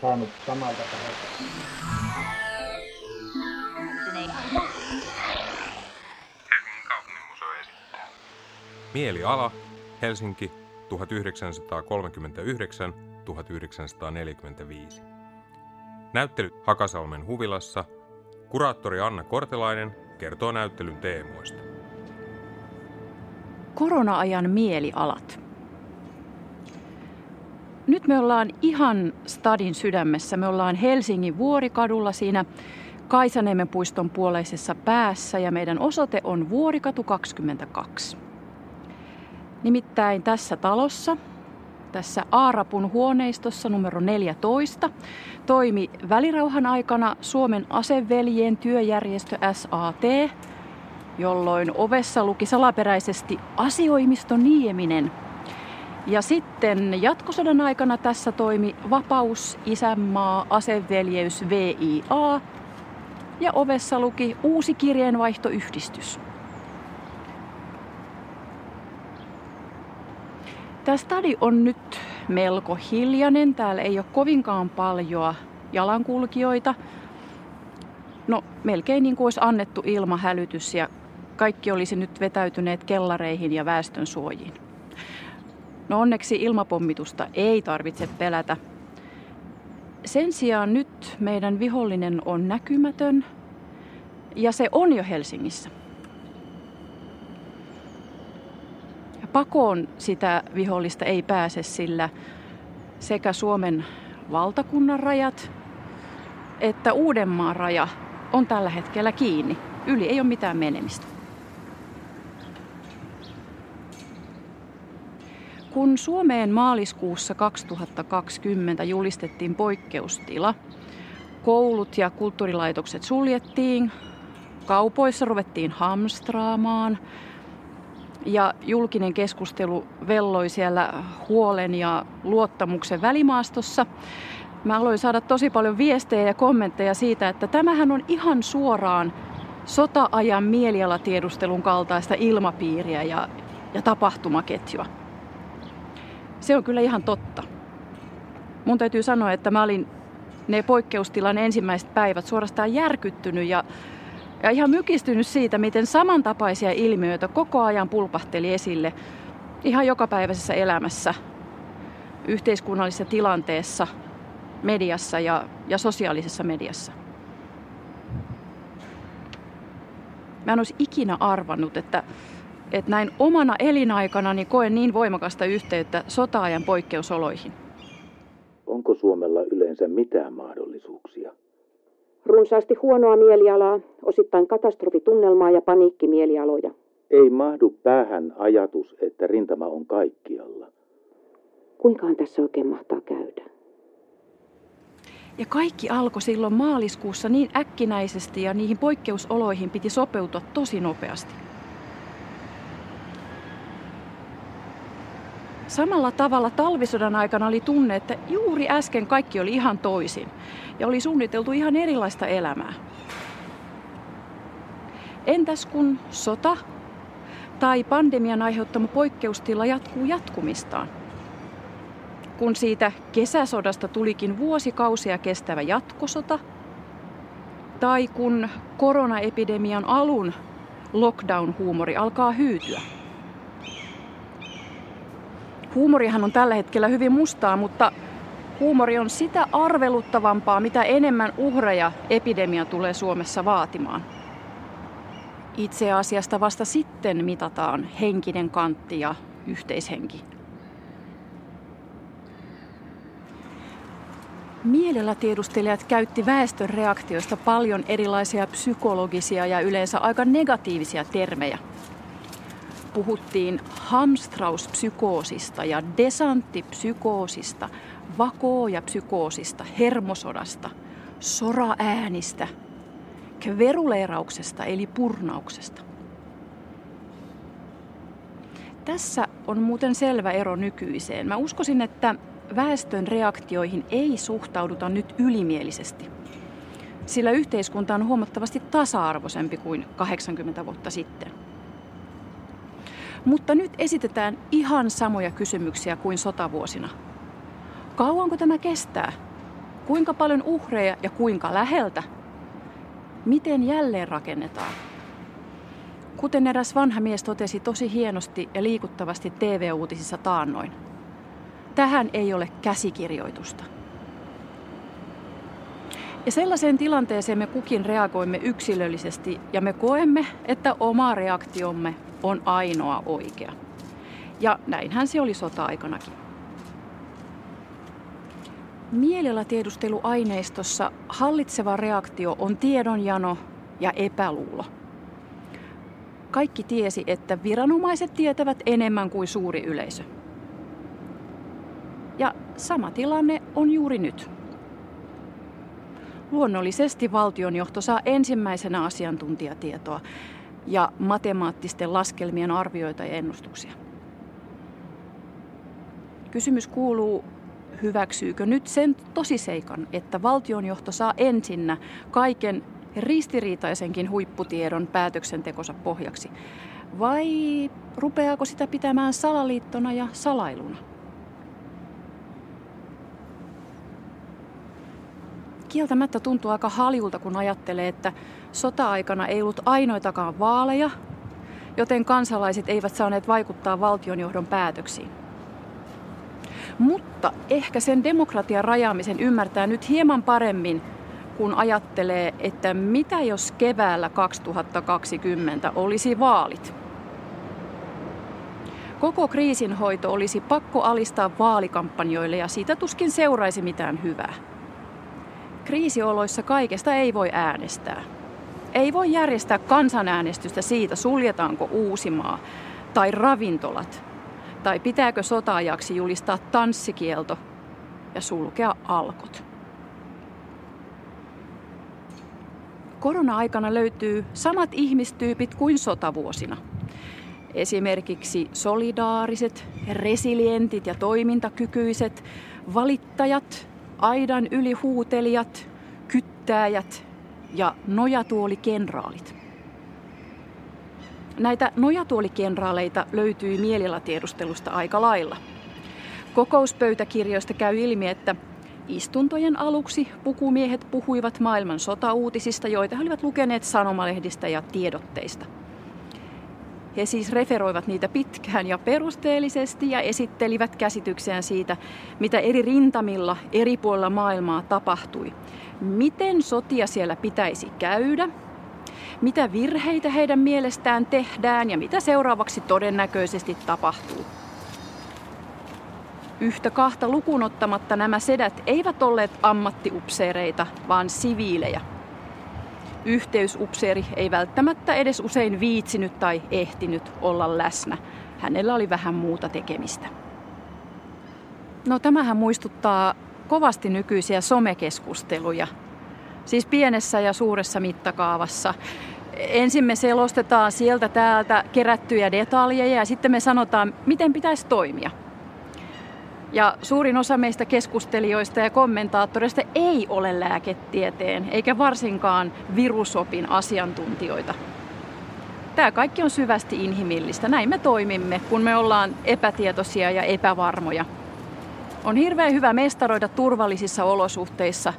saanut samalta. Mieliala, Helsinki, 1939-1945. Näyttely Hakasalmen huvilassa. Kuraattori Anna Kortelainen kertoo näyttelyn teemoista. Korona-ajan mielialat. Nyt me ollaan ihan stadin sydämessä. Me ollaan Helsingin Vuorikadulla siinä Kaisaniemen puiston puoleisessa päässä ja meidän osoite on Vuorikatu 22. Nimittäin tässä talossa, tässä Aarapun huoneistossa numero 14, toimi välirauhan aikana Suomen aseveljien työjärjestö SAT, jolloin ovessa luki salaperäisesti asioimisto Nieminen. Ja sitten jatkosodan aikana tässä toimi Vapaus, Isänmaa, Aseveljeys, VIA ja ovessa luki Uusi kirjeenvaihtoyhdistys. Tämä stadi on nyt melko hiljainen. Täällä ei ole kovinkaan paljon jalankulkijoita. No melkein niin kuin olisi annettu ilmahälytys ja kaikki olisi nyt vetäytyneet kellareihin ja väestön suojiin. No onneksi ilmapommitusta ei tarvitse pelätä. Sen sijaan nyt meidän vihollinen on näkymätön ja se on jo Helsingissä. Pakoon sitä vihollista ei pääse, sillä sekä Suomen valtakunnan rajat että Uudenmaan raja on tällä hetkellä kiinni. Yli ei ole mitään menemistä. Kun Suomeen maaliskuussa 2020 julistettiin poikkeustila, koulut ja kulttuurilaitokset suljettiin, kaupoissa ruvettiin hamstraamaan ja julkinen keskustelu velloi siellä huolen ja luottamuksen välimaastossa. Mä aloin saada tosi paljon viestejä ja kommentteja siitä, että tämähän on ihan suoraan sota-ajan mielialatiedustelun kaltaista ilmapiiriä ja, ja tapahtumaketjua. Se on kyllä ihan totta. Mun täytyy sanoa, että mä olin ne poikkeustilan ensimmäiset päivät suorastaan järkyttynyt ja, ja ihan mykistynyt siitä, miten samantapaisia ilmiöitä koko ajan pulpahteli esille ihan jokapäiväisessä elämässä, yhteiskunnallisessa tilanteessa, mediassa ja, ja sosiaalisessa mediassa. Mä en olisi ikinä arvannut, että että näin omana elinaikanani koen niin voimakasta yhteyttä sota-ajan poikkeusoloihin. Onko Suomella yleensä mitään mahdollisuuksia? Runsaasti huonoa mielialaa, osittain katastrofitunnelmaa ja paniikkimielialoja. Ei mahdu päähän ajatus, että rintama on kaikkialla. Kuinkaan tässä oikein mahtaa käydä? Ja kaikki alkoi silloin maaliskuussa niin äkkinäisesti ja niihin poikkeusoloihin piti sopeutua tosi nopeasti. Samalla tavalla talvisodan aikana oli tunne, että juuri äsken kaikki oli ihan toisin ja oli suunniteltu ihan erilaista elämää. Entäs kun sota tai pandemian aiheuttama poikkeustila jatkuu jatkumistaan? Kun siitä kesäsodasta tulikin vuosikausia kestävä jatkosota, tai kun koronaepidemian alun lockdown-huumori alkaa hyytyä. Huumorihan on tällä hetkellä hyvin mustaa, mutta huumori on sitä arveluttavampaa, mitä enemmän uhreja epidemia tulee Suomessa vaatimaan. Itse asiasta vasta sitten mitataan henkinen kantti ja yhteishenki. Mielellä tiedustelijat käytti väestön reaktioista paljon erilaisia psykologisia ja yleensä aika negatiivisia termejä – puhuttiin hamstrauspsykoosista ja desanttipsykoosista, vakoojapsykoosista, hermosodasta, soraäänistä, kveruleerauksesta eli purnauksesta. Tässä on muuten selvä ero nykyiseen. Mä uskoisin, että väestön reaktioihin ei suhtauduta nyt ylimielisesti, sillä yhteiskunta on huomattavasti tasa-arvoisempi kuin 80 vuotta sitten. Mutta nyt esitetään ihan samoja kysymyksiä kuin sotavuosina. Kauanko tämä kestää? Kuinka paljon uhreja ja kuinka läheltä? Miten jälleen rakennetaan? Kuten eräs vanha mies totesi tosi hienosti ja liikuttavasti TV-uutisissa taannoin. Tähän ei ole käsikirjoitusta. Ja sellaiseen tilanteeseen me kukin reagoimme yksilöllisesti ja me koemme, että oma reaktiomme on ainoa oikea. Ja näinhän se oli sota-aikanakin. Mielialatiedusteluaineistossa hallitseva reaktio on tiedonjano ja epäluulo. Kaikki tiesi, että viranomaiset tietävät enemmän kuin suuri yleisö. Ja sama tilanne on juuri nyt. Luonnollisesti valtionjohto saa ensimmäisenä asiantuntijatietoa ja matemaattisten laskelmien arvioita ja ennustuksia. Kysymys kuuluu, hyväksyykö nyt sen tosiseikan, että valtionjohto saa ensinnä kaiken ristiriitaisenkin huipputiedon päätöksentekonsa pohjaksi? Vai rupeaako sitä pitämään salaliittona ja salailuna? Kieltämättä tuntuu aika haljulta, kun ajattelee, että sota-aikana ei ollut ainoitakaan vaaleja, joten kansalaiset eivät saaneet vaikuttaa valtionjohdon päätöksiin. Mutta ehkä sen demokratian rajaamisen ymmärtää nyt hieman paremmin, kun ajattelee, että mitä jos keväällä 2020 olisi vaalit. Koko kriisinhoito olisi pakko alistaa vaalikampanjoille ja siitä tuskin seuraisi mitään hyvää. Kriisioloissa kaikesta ei voi äänestää. Ei voi järjestää kansanäänestystä siitä, suljetaanko Uusimaa tai ravintolat, tai pitääkö sotaajaksi julistaa tanssikielto ja sulkea alkot. Korona-aikana löytyy samat ihmistyypit kuin sotavuosina. Esimerkiksi solidaariset, resilientit ja toimintakykyiset, valittajat, aidan ylihuutelijat, kyttääjät ja nojatuolikenraalit. Näitä nojatuolikenraaleita löytyi mielialatiedustelusta aika lailla. Kokouspöytäkirjoista käy ilmi, että istuntojen aluksi pukumiehet puhuivat maailman sotauutisista, joita he olivat lukeneet sanomalehdistä ja tiedotteista. He siis referoivat niitä pitkään ja perusteellisesti ja esittelivät käsityksiään siitä, mitä eri rintamilla eri puolilla maailmaa tapahtui. Miten sotia siellä pitäisi käydä, mitä virheitä heidän mielestään tehdään ja mitä seuraavaksi todennäköisesti tapahtuu. Yhtä kahta lukunottamatta nämä sedät eivät olleet ammattiupseereita, vaan siviilejä – yhteysupseeri ei välttämättä edes usein viitsinyt tai ehtinyt olla läsnä. Hänellä oli vähän muuta tekemistä. No tämähän muistuttaa kovasti nykyisiä somekeskusteluja. Siis pienessä ja suuressa mittakaavassa. Ensin me selostetaan sieltä täältä kerättyjä detaljeja ja sitten me sanotaan, miten pitäisi toimia – ja suurin osa meistä keskustelijoista ja kommentaattoreista ei ole lääketieteen eikä varsinkaan virusopin asiantuntijoita. Tämä kaikki on syvästi inhimillistä. Näin me toimimme, kun me ollaan epätietoisia ja epävarmoja. On hirveän hyvä mestaroida turvallisissa olosuhteissa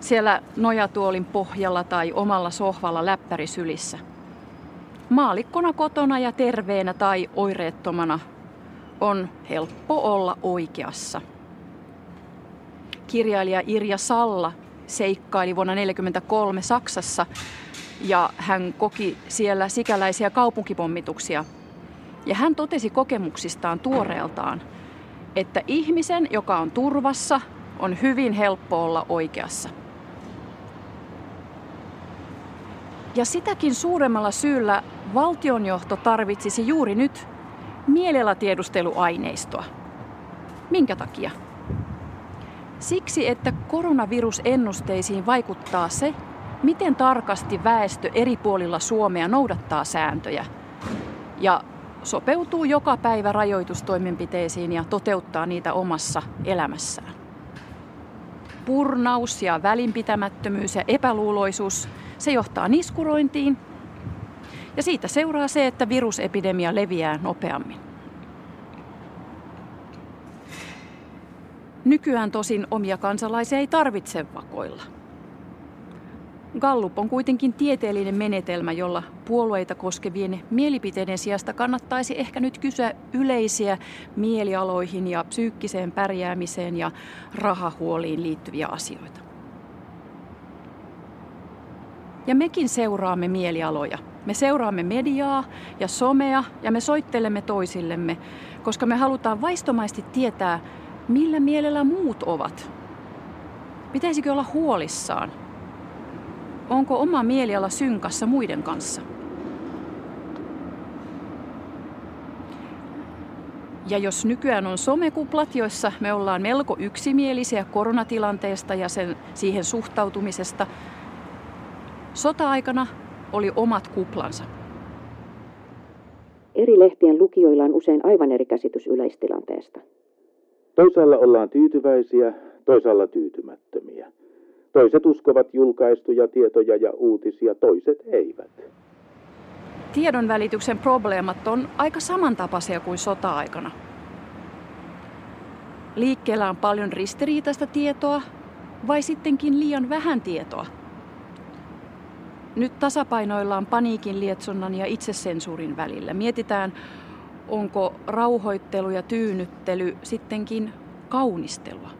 siellä nojatuolin pohjalla tai omalla sohvalla läppärisylissä. Maalikkona kotona ja terveenä tai oireettomana on helppo olla oikeassa. Kirjailija Irja Salla seikkaili vuonna 1943 Saksassa ja hän koki siellä sikäläisiä kaupunkipommituksia. Ja hän totesi kokemuksistaan tuoreeltaan, että ihmisen, joka on turvassa, on hyvin helppo olla oikeassa. Ja sitäkin suuremmalla syyllä valtionjohto tarvitsisi juuri nyt mielialatiedusteluaineistoa. Minkä takia? Siksi, että koronavirusennusteisiin vaikuttaa se, miten tarkasti väestö eri puolilla Suomea noudattaa sääntöjä ja sopeutuu joka päivä rajoitustoimenpiteisiin ja toteuttaa niitä omassa elämässään. Purnaus ja välinpitämättömyys ja epäluuloisuus, se johtaa niskurointiin Ja siitä seuraa se, että virusepidemia leviää nopeammin. Nykyään tosin omia kansalaisia ei tarvitse vakoilla. Gallup on kuitenkin tieteellinen menetelmä, jolla puolueita koskevien mielipiteiden sijasta kannattaisi ehkä nyt kysyä yleisiä mielialoihin ja psyykkiseen pärjäämiseen ja rahahuoliin liittyviä asioita. Ja mekin seuraamme mielialoja. Me seuraamme mediaa ja somea ja me soittelemme toisillemme, koska me halutaan vaistomaisesti tietää, millä mielellä muut ovat. Pitäisikö olla huolissaan? Onko oma mieliala synkassa muiden kanssa? Ja jos nykyään on somekuplat, joissa me ollaan melko yksimielisiä koronatilanteesta ja sen, siihen suhtautumisesta, sota-aikana oli omat kuplansa. Eri lehtien lukijoilla on usein aivan eri käsitys yleistilanteesta. Toisaalla ollaan tyytyväisiä, toisaalla tyytymättömiä. Toiset uskovat julkaistuja tietoja ja uutisia, toiset eivät. Tiedon välityksen probleemat on aika samantapaisia kuin sota-aikana. Liikkeellä on paljon ristiriitaista tietoa vai sittenkin liian vähän tietoa. Nyt tasapainoillaan paniikin lietsonnan ja itsesensuurin välillä. Mietitään, onko rauhoittelu ja tyynnyttely sittenkin kaunistelua.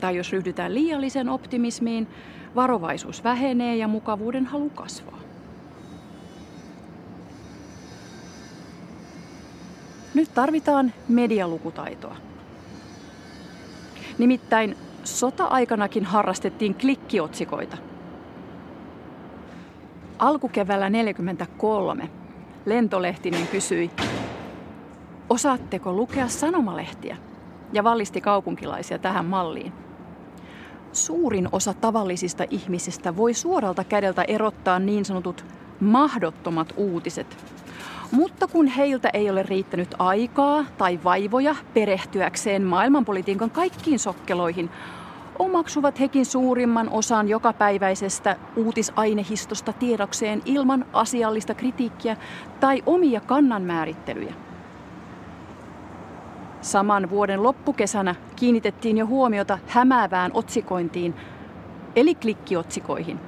Tai jos ryhdytään liialliseen optimismiin, varovaisuus vähenee ja mukavuuden halu kasvaa. Nyt tarvitaan medialukutaitoa. Nimittäin sota-aikanakin harrastettiin klikkiotsikoita. Alkukeväällä 1943 Lentolehtinen kysyi, osaatteko lukea sanomalehtiä? Ja vallisti kaupunkilaisia tähän malliin. Suurin osa tavallisista ihmisistä voi suoralta kädeltä erottaa niin sanotut mahdottomat uutiset. Mutta kun heiltä ei ole riittänyt aikaa tai vaivoja perehtyäkseen maailmanpolitiikan kaikkiin sokkeloihin, omaksuvat hekin suurimman osan jokapäiväisestä uutisainehistosta tiedokseen ilman asiallista kritiikkiä tai omia kannanmäärittelyjä. Saman vuoden loppukesänä kiinnitettiin jo huomiota hämäävään otsikointiin, eli klikkiotsikoihin.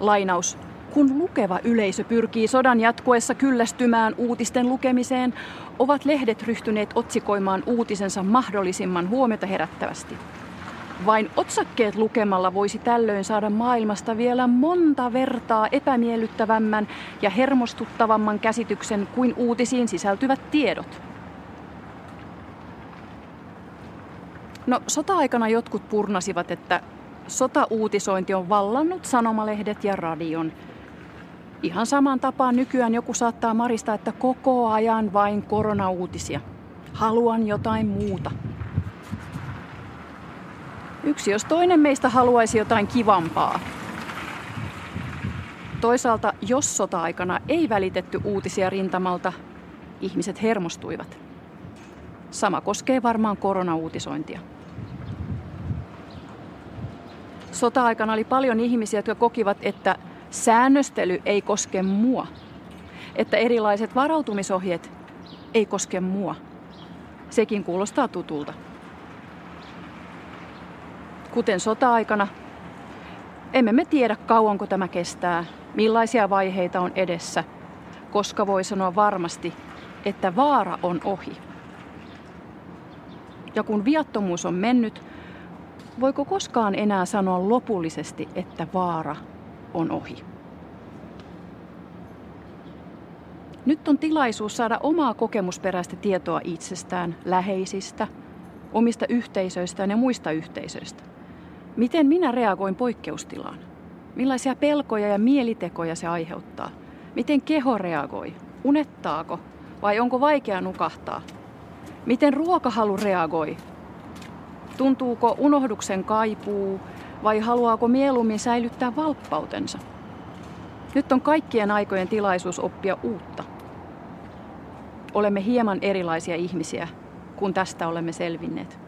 Lainaus. Kun lukeva yleisö pyrkii sodan jatkuessa kyllästymään uutisten lukemiseen, ovat lehdet ryhtyneet otsikoimaan uutisensa mahdollisimman huomiota herättävästi. Vain otsakkeet lukemalla voisi tällöin saada maailmasta vielä monta vertaa epämiellyttävämmän ja hermostuttavamman käsityksen kuin uutisiin sisältyvät tiedot. No sota-aikana jotkut purnasivat, että sotauutisointi on vallannut sanomalehdet ja radion. Ihan samaan tapaan nykyään joku saattaa marista, että koko ajan vain koronauutisia. Haluan jotain muuta. Yksi jos toinen meistä haluaisi jotain kivampaa. Toisaalta, jos sota-aikana ei välitetty uutisia rintamalta, ihmiset hermostuivat. Sama koskee varmaan koronauutisointia. Sota-aikana oli paljon ihmisiä, jotka kokivat, että säännöstely ei koske mua. Että erilaiset varautumisohjeet ei koske mua. Sekin kuulostaa tutulta. Kuten sota-aikana, emme me tiedä kauanko tämä kestää, millaisia vaiheita on edessä, koska voi sanoa varmasti, että vaara on ohi. Ja kun viattomuus on mennyt, voiko koskaan enää sanoa lopullisesti, että vaara on ohi? Nyt on tilaisuus saada omaa kokemusperäistä tietoa itsestään, läheisistä, omista yhteisöistään ja muista yhteisöistä. Miten minä reagoin poikkeustilaan? Millaisia pelkoja ja mielitekoja se aiheuttaa? Miten keho reagoi? Unettaako? Vai onko vaikea nukahtaa? Miten ruokahalu reagoi? Tuntuuko unohduksen kaipuu vai haluaako mieluummin säilyttää valppautensa? Nyt on kaikkien aikojen tilaisuus oppia uutta. Olemme hieman erilaisia ihmisiä, kun tästä olemme selvinneet.